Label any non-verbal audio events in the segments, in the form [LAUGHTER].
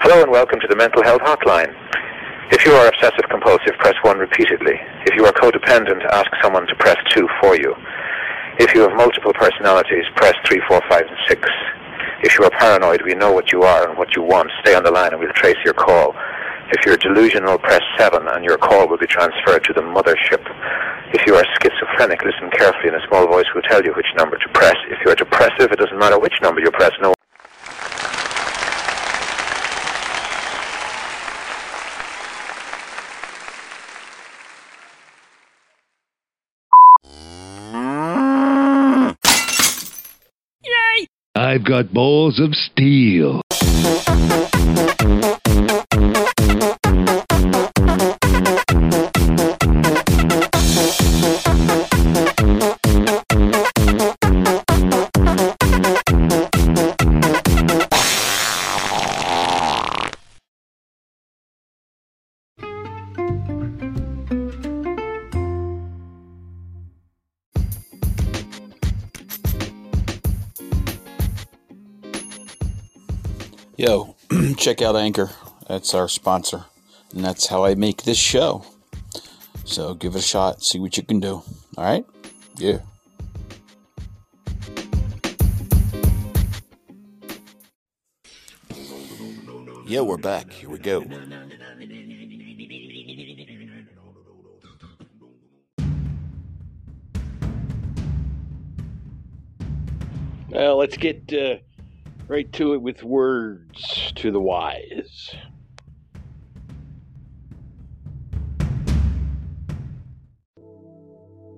Hello and welcome to the Mental Health Hotline. If you are obsessive compulsive, press 1 repeatedly. If you are codependent, ask someone to press 2 for you. If you have multiple personalities, press 3, 4, 5, and 6. If you are paranoid, we know what you are and what you want. Stay on the line and we'll trace your call. If you're delusional, press 7 and your call will be transferred to the mothership. If you are schizophrenic, listen carefully and a small voice will tell you which number to press. If you are depressive, it doesn't matter which number you press. No I've got balls of steel. [CLEARS THROAT] check out Anchor. That's our sponsor. And that's how I make this show. So give it a shot, see what you can do. All right? Yeah. Yeah, we're back. Here we go. Well, let's get uh, right to it with words to the wise.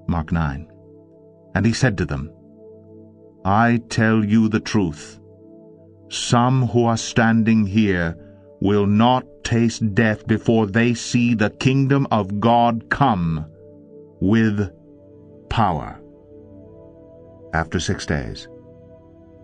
Mark 9. And he said to them, I tell you the truth. Some who are standing here will not taste death before they see the kingdom of God come with power. After six days,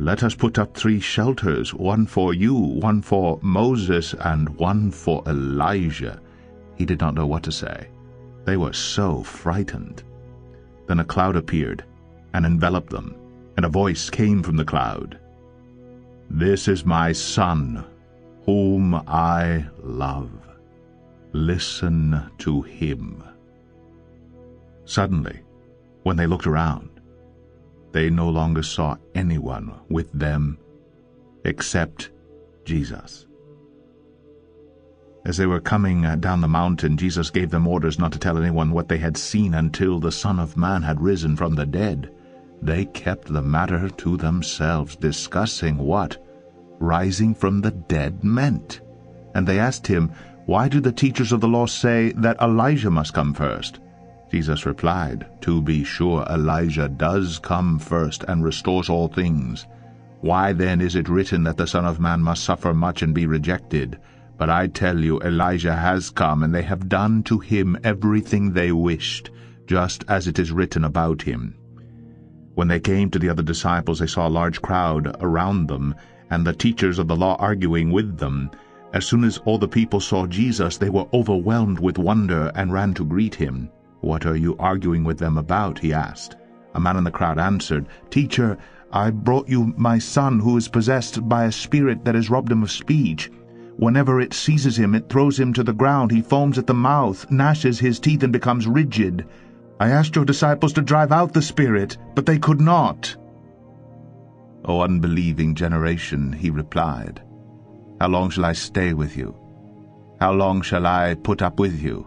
Let us put up three shelters, one for you, one for Moses, and one for Elijah. He did not know what to say. They were so frightened. Then a cloud appeared and enveloped them, and a voice came from the cloud. This is my Son, whom I love. Listen to him. Suddenly, when they looked around, they no longer saw anyone with them except Jesus. As they were coming uh, down the mountain, Jesus gave them orders not to tell anyone what they had seen until the Son of Man had risen from the dead. They kept the matter to themselves, discussing what rising from the dead meant. And they asked him, Why do the teachers of the law say that Elijah must come first? Jesus replied, To be sure, Elijah does come first and restores all things. Why then is it written that the Son of Man must suffer much and be rejected? But I tell you, Elijah has come, and they have done to him everything they wished, just as it is written about him. When they came to the other disciples, they saw a large crowd around them, and the teachers of the law arguing with them. As soon as all the people saw Jesus, they were overwhelmed with wonder and ran to greet him. What are you arguing with them about? he asked. A man in the crowd answered, Teacher, I brought you my son who is possessed by a spirit that has robbed him of speech. Whenever it seizes him, it throws him to the ground. He foams at the mouth, gnashes his teeth, and becomes rigid. I asked your disciples to drive out the spirit, but they could not. O unbelieving generation, he replied, How long shall I stay with you? How long shall I put up with you?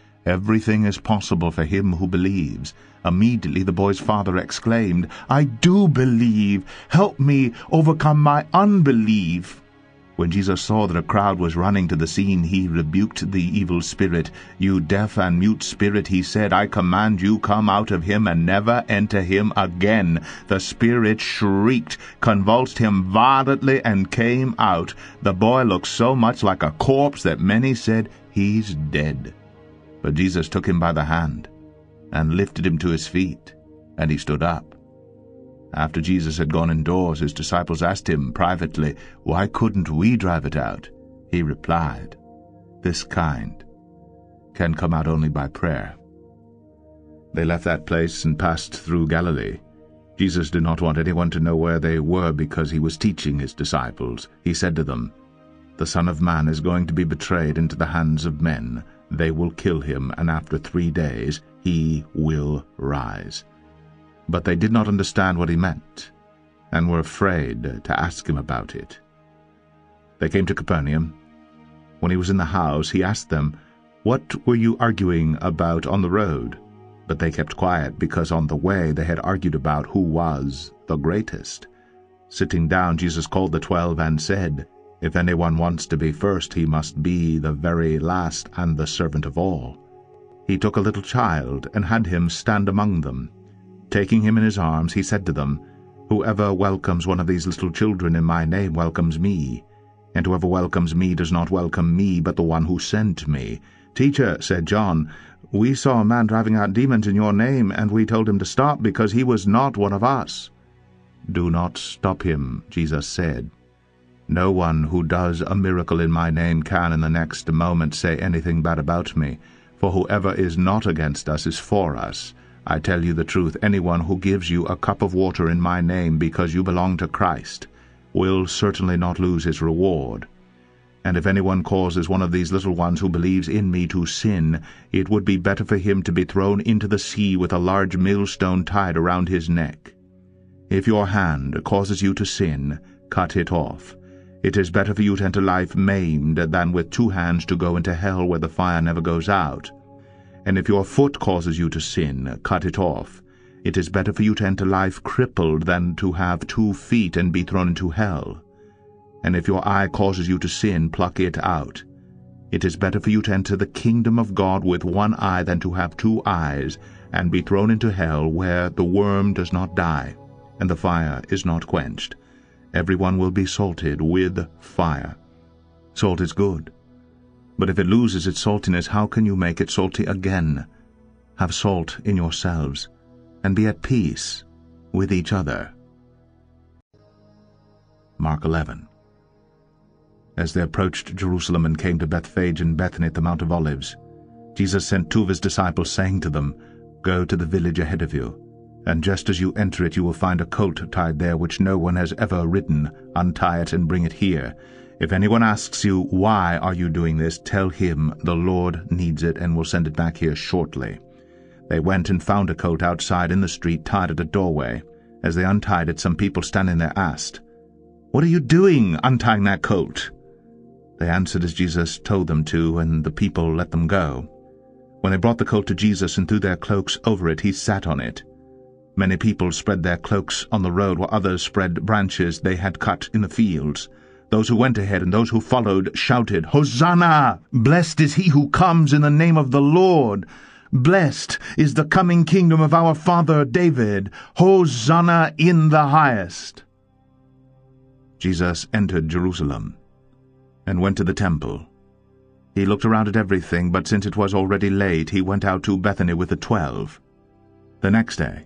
everything is possible for him who believes. Immediately the boy's father exclaimed, I do believe. Help me overcome my unbelief. When Jesus saw that a crowd was running to the scene, he rebuked the evil spirit. You deaf and mute spirit, he said, I command you, come out of him and never enter him again. The spirit shrieked, convulsed him violently, and came out. The boy looked so much like a corpse that many said, He's dead. But Jesus took him by the hand and lifted him to his feet, and he stood up. After Jesus had gone indoors, his disciples asked him privately, Why couldn't we drive it out? He replied, This kind can come out only by prayer. They left that place and passed through Galilee. Jesus did not want anyone to know where they were because he was teaching his disciples. He said to them, The Son of Man is going to be betrayed into the hands of men. They will kill him, and after three days he will rise. But they did not understand what he meant, and were afraid to ask him about it. They came to Capernaum. When he was in the house, he asked them, What were you arguing about on the road? But they kept quiet, because on the way they had argued about who was the greatest. Sitting down, Jesus called the twelve and said, If anyone wants to be first, he must be the very last and the servant of all. He took a little child and had him stand among them. Taking him in his arms, he said to them, Whoever welcomes one of these little children in my name welcomes me, and whoever welcomes me does not welcome me, but the one who sent me. Teacher, said John, we saw a man driving out demons in your name, and we told him to stop because he was not one of us. Do not stop him, Jesus said. No one who does a miracle in my name can in the next moment say anything bad about me, for whoever is not against us is for us. I tell you the truth, anyone who gives you a cup of water in my name because you belong to Christ will certainly not lose his reward. And if anyone causes one of these little ones who believes in me to sin, it would be better for him to be thrown into the sea with a large millstone tied around his neck. If your hand causes you to sin, cut it off. It is better for you to enter life maimed than with two hands to go into hell where the fire never goes out. And if your foot causes you to sin, cut it off. It is better for you to enter life crippled than to have two feet and be thrown into hell. And if your eye causes you to sin, pluck it out. It is better for you to enter the kingdom of God with one eye than to have two eyes, and be thrown into hell, where the worm does not die, and the fire is not quenched. Every one will be salted with fire. Salt is good. But if it loses its saltiness, how can you make it salty again? Have salt in yourselves, and be at peace with each other. Mark 11 As they approached Jerusalem and came to Bethphage and Bethany at the Mount of Olives, Jesus sent two of his disciples, saying to them, Go to the village ahead of you, and just as you enter it you will find a colt tied there which no one has ever ridden. Untie it and bring it here. If anyone asks you, Why are you doing this? tell him the Lord needs it and will send it back here shortly. They went and found a colt outside in the street tied at a doorway. As they untied it, some people standing there asked, What are you doing, untying that colt? They answered as Jesus told them to, and the people let them go. When they brought the colt to Jesus and threw their cloaks over it, he sat on it. Many people spread their cloaks on the road, while others spread branches they had cut in the fields. Those who went ahead and those who followed shouted, Hosanna! Blessed is he who comes in the name of the Lord! Blessed is the coming kingdom of our father David. Hosanna in the highest. Jesus entered Jerusalem and went to the temple. He looked around at everything, but since it was already late, he went out to Bethany with the twelve. The next day,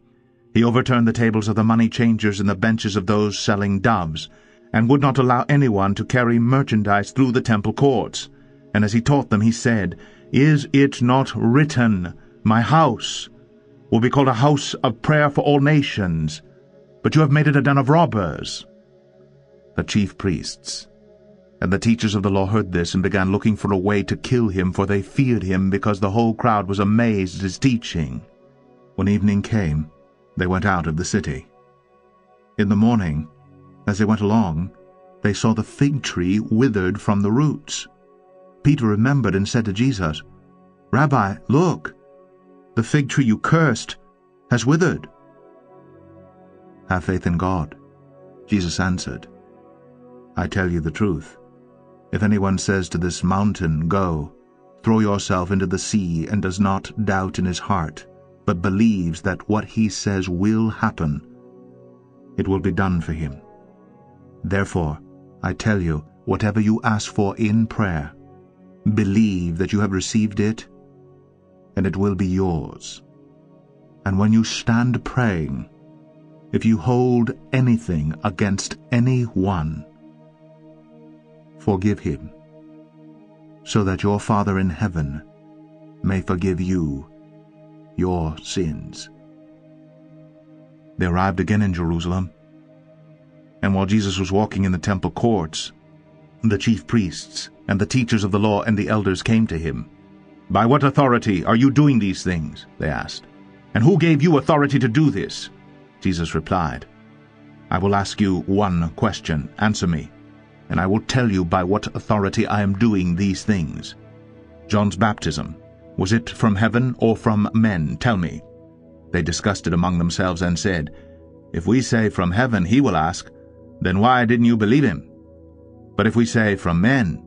He overturned the tables of the money changers and the benches of those selling doves, and would not allow anyone to carry merchandise through the temple courts. And as he taught them, he said, Is it not written, My house will be called a house of prayer for all nations, but you have made it a den of robbers? The chief priests and the teachers of the law heard this and began looking for a way to kill him, for they feared him because the whole crowd was amazed at his teaching. When evening came, they went out of the city. In the morning, as they went along, they saw the fig tree withered from the roots. Peter remembered and said to Jesus, Rabbi, look, the fig tree you cursed has withered. Have faith in God. Jesus answered, I tell you the truth. If anyone says to this mountain, Go, throw yourself into the sea, and does not doubt in his heart, but believes that what he says will happen, it will be done for him. Therefore, I tell you, whatever you ask for in prayer, believe that you have received it, and it will be yours. And when you stand praying, if you hold anything against any one, forgive him, so that your Father in heaven may forgive you your sins. They arrived again in Jerusalem, and while Jesus was walking in the temple courts, the chief priests and the teachers of the law and the elders came to him. By what authority are you doing these things? they asked. And who gave you authority to do this? Jesus replied, I will ask you one question. Answer me and I will tell you by what authority I am doing these things. John's baptism, was it from heaven or from men? Tell me. They discussed it among themselves and said, If we say from heaven, he will ask, Then why didn't you believe him? But if we say from men,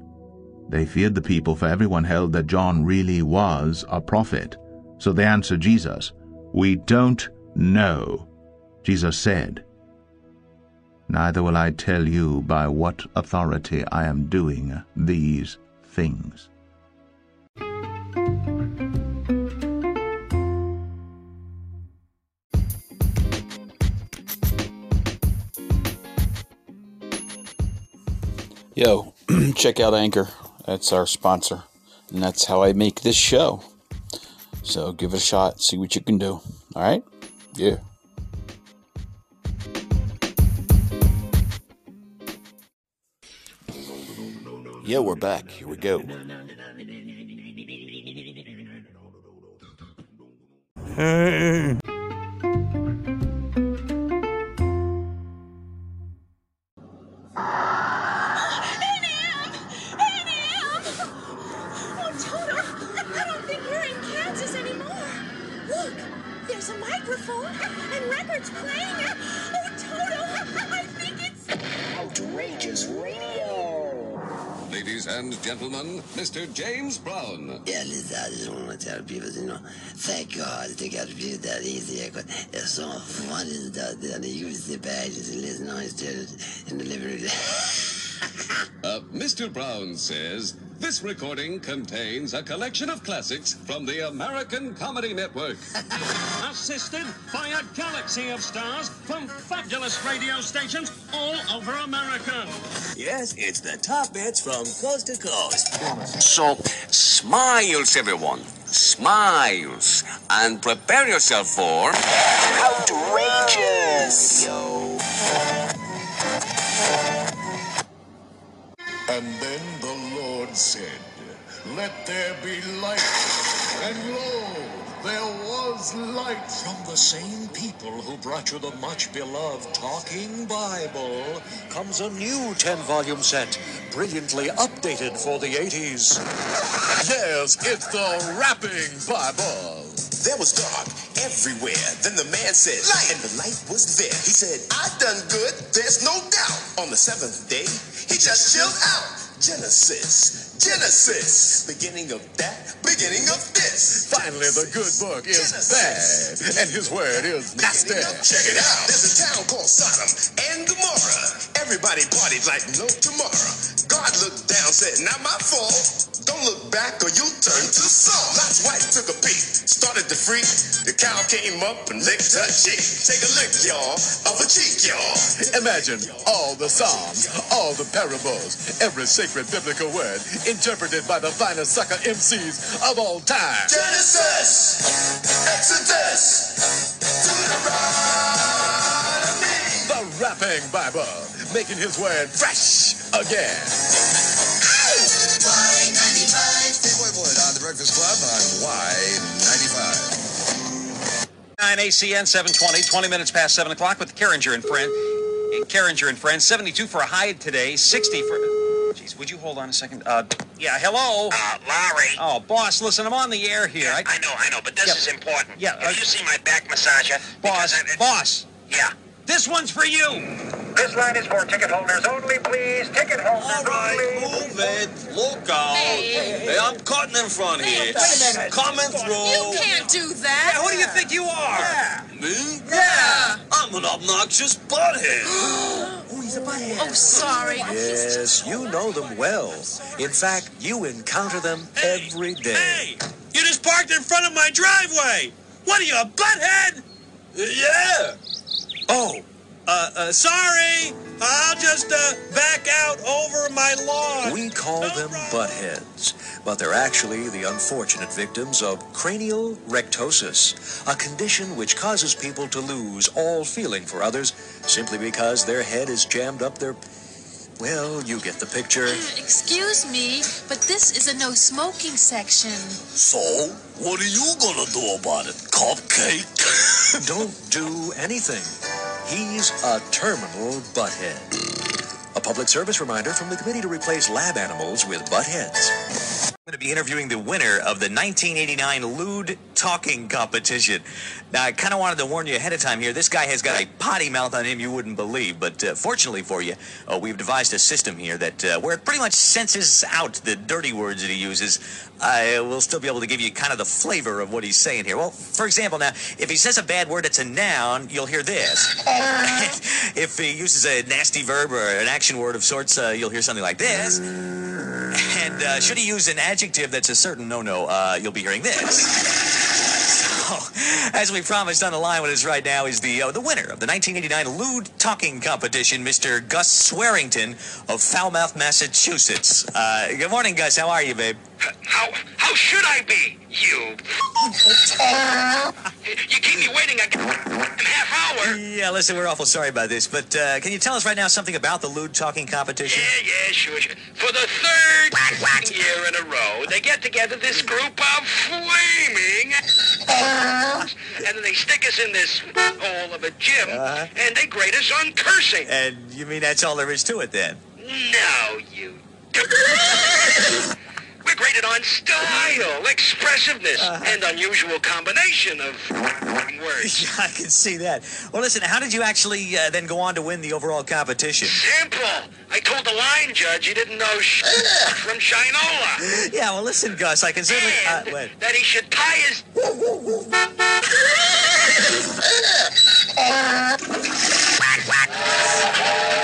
they feared the people, for everyone held that John really was a prophet. So they answered Jesus, We don't know. Jesus said, neither will I tell you by what authority I am doing these things. Yo, [CLEARS THROAT] check out Anchor. That's our sponsor. And that's how I make this show. So give it a shot, see what you can do. All right? Yeah. Yeah, we're back. Here we go. Hey. Ladies and gentlemen, Mr. James Brown. Tell people, you know, thank God they got be that easy. It's so funny that they use the badges and listen on instead in the living room. Mr. Brown says this recording contains a collection of classics from the American Comedy Network. [LAUGHS] Assisted by a galaxy of stars from fabulous radio stations all over America. Yes, it's the top hits from coast to coast. So, smiles, everyone. Smiles. And prepare yourself for. Outrageous! Yo. And then the Lord said, Let there be light. And lo, there was light. From the same people who brought you the much beloved Talking Bible comes a new 10 volume set, brilliantly updated for the 80s. Yes, it's the Rapping Bible. There was dark everywhere. Then the man said, Light! And the light was there. He said, I done good, there's no doubt. On the seventh day, he just chilled out. Genesis, Genesis, beginning of that, beginning of this. Finally, the good book is Genesis. bad, and his word is not nasty. Check it out. There's a town called Sodom and Gomorrah. Everybody partied like no tomorrow. God looked down, said, not my fault. Don't look back or you'll turn to salt. Lot's wife took a peek, started to freak. The cow came up and licked her cheek. Take a lick, y'all, of a cheek, y'all. Imagine all the Psalms, all the parables, every sacred biblical word interpreted by the finest sucker MCs of all time. Genesis, Exodus, to The Rapping Bible, making his word fresh again. Breakfast Club on Y95. 9 ACN 720, 20 minutes past 7 o'clock with Carringer and Friend. Carringer and Friends, 72 for a hide today, 60 for. Jeez, would you hold on a second? Uh, yeah, hello? Uh, Larry. Oh, boss, listen, I'm on the air here. I, I know, I know, but this Yeah. is important. Yeah, Have uh, you seen my back massager? boss, boss. Yeah. This one's for you. This line is for ticket holders only, please. Ticket holders All right, move it. Look out. Hey, I'm cutting in front here. Wait a minute. Coming through. You can't do that. Yeah, who do you think you are? Me? Yeah. I'm an obnoxious butthead. [GASPS] oh, he's a butthead. Oh, sorry. Yes, you know them well. In fact, you encounter them every day. Hey, you just parked in front of my driveway. What are you, a butthead? Yeah. Oh, uh, uh, sorry. I'll just uh, back out over my lawn. We call them buttheads, but they're actually the unfortunate victims of cranial rectosis, a condition which causes people to lose all feeling for others simply because their head is jammed up their. Well, you get the picture. [CLEARS THROAT] Excuse me, but this is a no smoking section. So, what are you gonna do about it, cupcake? [LAUGHS] Don't do anything. He's a terminal butthead. A public service reminder from the Committee to Replace Lab Animals with Buttheads. I'm going to be interviewing the winner of the 1989 Lewd Talking Competition. Now, I kind of wanted to warn you ahead of time here. This guy has got a potty mouth on him you wouldn't believe, but uh, fortunately for you, uh, we've devised a system here that uh, where it pretty much senses out the dirty words that he uses. I will still be able to give you kind of the flavor of what he's saying here. Well, for example, now, if he says a bad word that's a noun, you'll hear this. [LAUGHS] if he uses a nasty verb or an action word of sorts, uh, you'll hear something like this. [LAUGHS] Uh, should he use an adjective that's a certain no-no, uh, you'll be hearing this. [LAUGHS] So, [LAUGHS] as we promised on the line with us right now is the uh, the winner of the 1989 Lewd Talking Competition, Mr. Gus Swearington of Falmouth, Massachusetts. Uh, good morning, Gus. How are you, babe? How how should I be? You. [LAUGHS] you keep me waiting a half hour. Yeah, listen, we're awful sorry about this, but uh, can you tell us right now something about the Lewd Talking Competition? Yeah, yeah, sure, sure. For the third year in a row, they get together this group of flaming, [LAUGHS] and then they stick us in this hole of a gym, Uh-huh. and they grade us on cursing. And you mean that's all there is to it then? No, you. [LAUGHS] We're graded on style, expressive,ness and unusual combination of words. Yeah, [LAUGHS] I can see that. Well, listen, how did you actually uh, then go on to win the overall competition? Simple. I told the line judge he didn't know sh- [LAUGHS] from Shinola. Yeah, well, listen, Gus, I can certainly. Uh, wait. That he should tie his. [LAUGHS] Oh, now,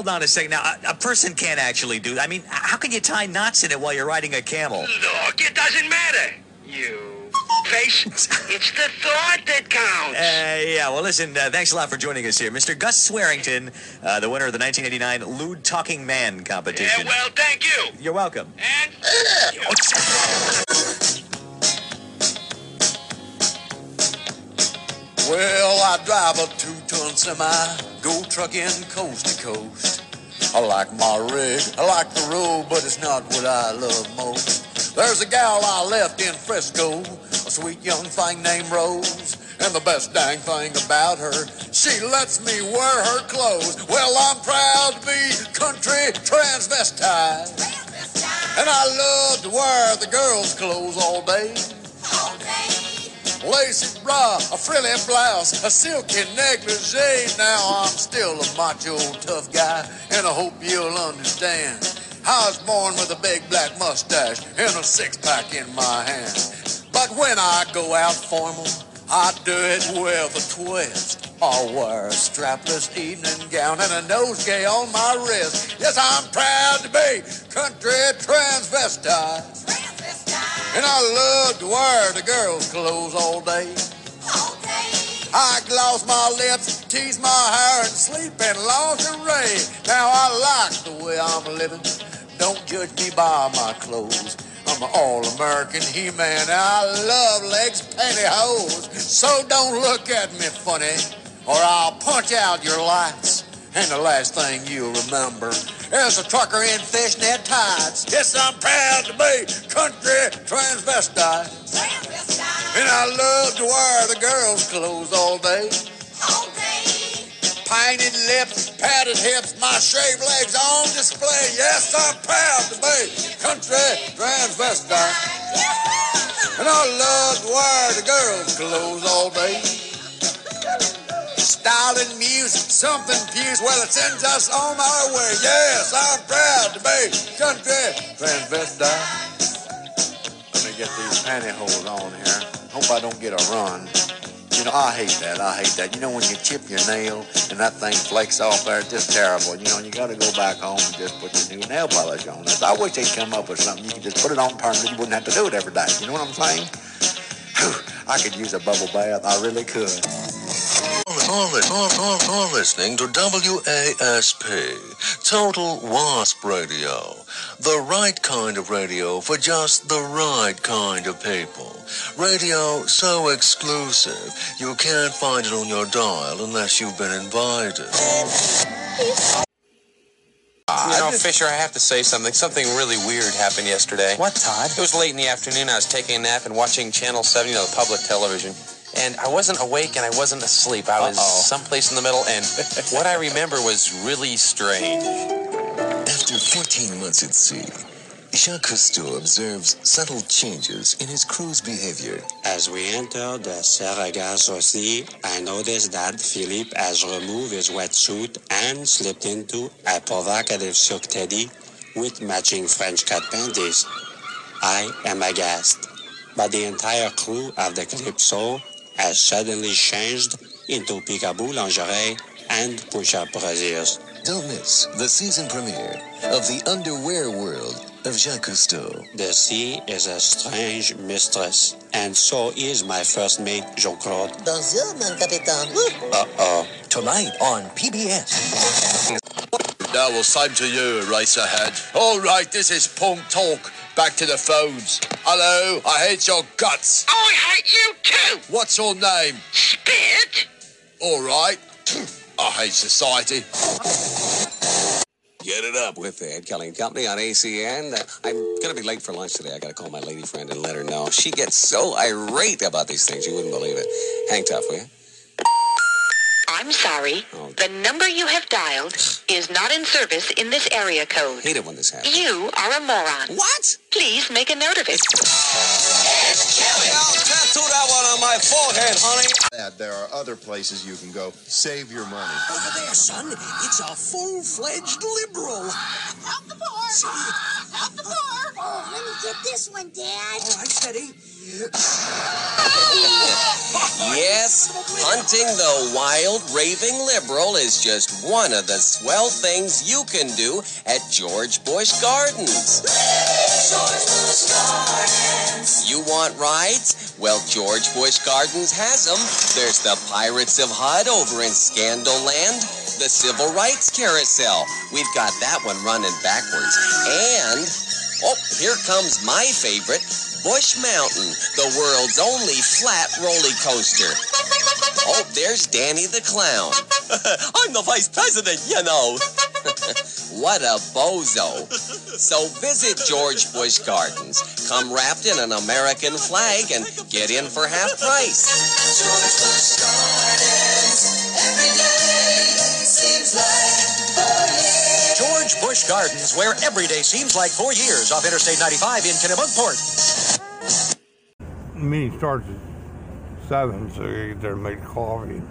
hold on a second. Now, a, a person can't actually do that. I mean, how can you tie knots in it while you're riding a camel? Look, it doesn't matter. You face. [LAUGHS] It's the thought that counts. Uh, yeah, well, listen, uh, thanks a lot for joining us here. Mr. Gus Swearington, uh, the winner of the 1989 Lewd Talking Man competition. Yeah, well, thank you. You're welcome. And. Well, I drive a two-ton semi, go trucking coast to coast. I like my rig, I like the road, but it's not what I love most. There's a gal I left in Frisco, a sweet young thing named Rose. And the best dang thing about her, she lets me wear her clothes. Well, I'm proud to be country transvestite. And I love to wear the girls' clothes all day. Lacy bra, a frilly blouse, a silky negligee. Now I'm still a macho tough guy, and I hope you'll understand. I was born with a big black mustache and a six pack in my hand. But when I go out formal, I do it with a twist. I'll wear a strapless evening gown and a nosegay on my wrist. Yes, I'm proud to be country transvestite. And I love to wear the girls' clothes all day. All day. I gloss my lips, tease my hair, and sleep in lingerie. Now I like the way I'm living. Don't judge me by my clothes. I'm an all-American He-Man. I love legs, pantyhose. So don't look at me funny, or I'll punch out your lights. And the last thing you'll remember is a trucker in fishnet tights. Yes, I'm proud to be country transvestite. And I love to wear the girls' clothes all day. Painted lips, padded hips, my shaved legs on display. Yes, I'm proud to be country transvestite. And I love to wear the girls' clothes all day. Style and music, something fused. Well, it sends us on our way. Yes, I'm proud to be country transvestite. Let me get these pantyhose on here. Hope I don't get a run. You know, I hate that. I hate that. You know, when you chip your nail and that thing flakes off there, it's just terrible. You know, you got to go back home and just put your new nail polish on. I wish they'd come up with something. You could just put it on permanent. You wouldn't have to do it every day. You know what I'm saying? Whew, I could use a bubble bath. I really could. You're, you're, you're, you're listening to WASP, Total Wasp Radio. The right kind of radio for just the right kind of people. Radio so exclusive, you can't find it on your dial unless you've been invited. You know, Fisher, I have to say something. Something really weird happened yesterday. What, Todd? It was late in the afternoon. I was taking a nap and watching Channel 7, you know, the public television. And I wasn't awake and I wasn't asleep. I was Uh-oh. someplace in the middle, and [LAUGHS] what I remember was really strange. After 14 months at sea, Jacques Cousteau observes subtle changes in his crew's behavior. As we enter the Sargasso Sea, I noticed that Philippe has removed his wetsuit and slipped into a provocative silk teddy with matching French cut panties. I am aghast, but the entire crew of the Calypso has suddenly changed into peekaboo lingerie and push-up brasiers. Don't miss the season premiere of The Underwear World of Jacques Cousteau. The sea is a strange mistress, and so is my first mate, Jean-Claude. Bonjour, mon capitaine. Uh-oh. Tonight on PBS. Now, we'll sign to you, Eraserhead. All right, this is Punk Talk. Back to the phones. Hello, I hate your guts. I hate you too! What's your name? Spit! All right. I hate society. Get it up with Ed Kelly and Company on ACN. Uh, I'm going to be late for lunch today. I got to call my lady friend and let her know. She gets so irate about these things, you wouldn't believe it. Hang tough, will you? I'm sorry. Oh. The number you have dialed [SIGHS] is not in service in this area code. Hate it when this happens. You are a moron. What? Please make a note of it. Tattoo that one on my forehead, honey. Dad, there are other places you can go. Save your money. Over there, son. It's a full-fledged liberal. Help the poor! Help the poor! Oh, let me get this one, Dad. All right, steady. Yes, hunting the wild raving liberal is just one of the swell things you can do at George Bush Gardens. You want rides? Well, George Bush Gardens has them. There's the Pirates of Hud over in Scandal Land, the Civil Rights Carousel. We've got that one running backwards. And, oh, here comes my favorite, Bush Mountain, the world's only flat roller coaster. Oh, there's Danny the Clown. [LAUGHS] I'm the vice president, you know. [LAUGHS] what a bozo. So visit George Bush Gardens. Come wrapped in an American flag and get in for half price. George Bush Gardens. Every day seems like four years. George Bush Gardens, where every day seems like four years off Interstate 95 in Kennebunkport. Meeting starts at seven, so you get there and make coffee.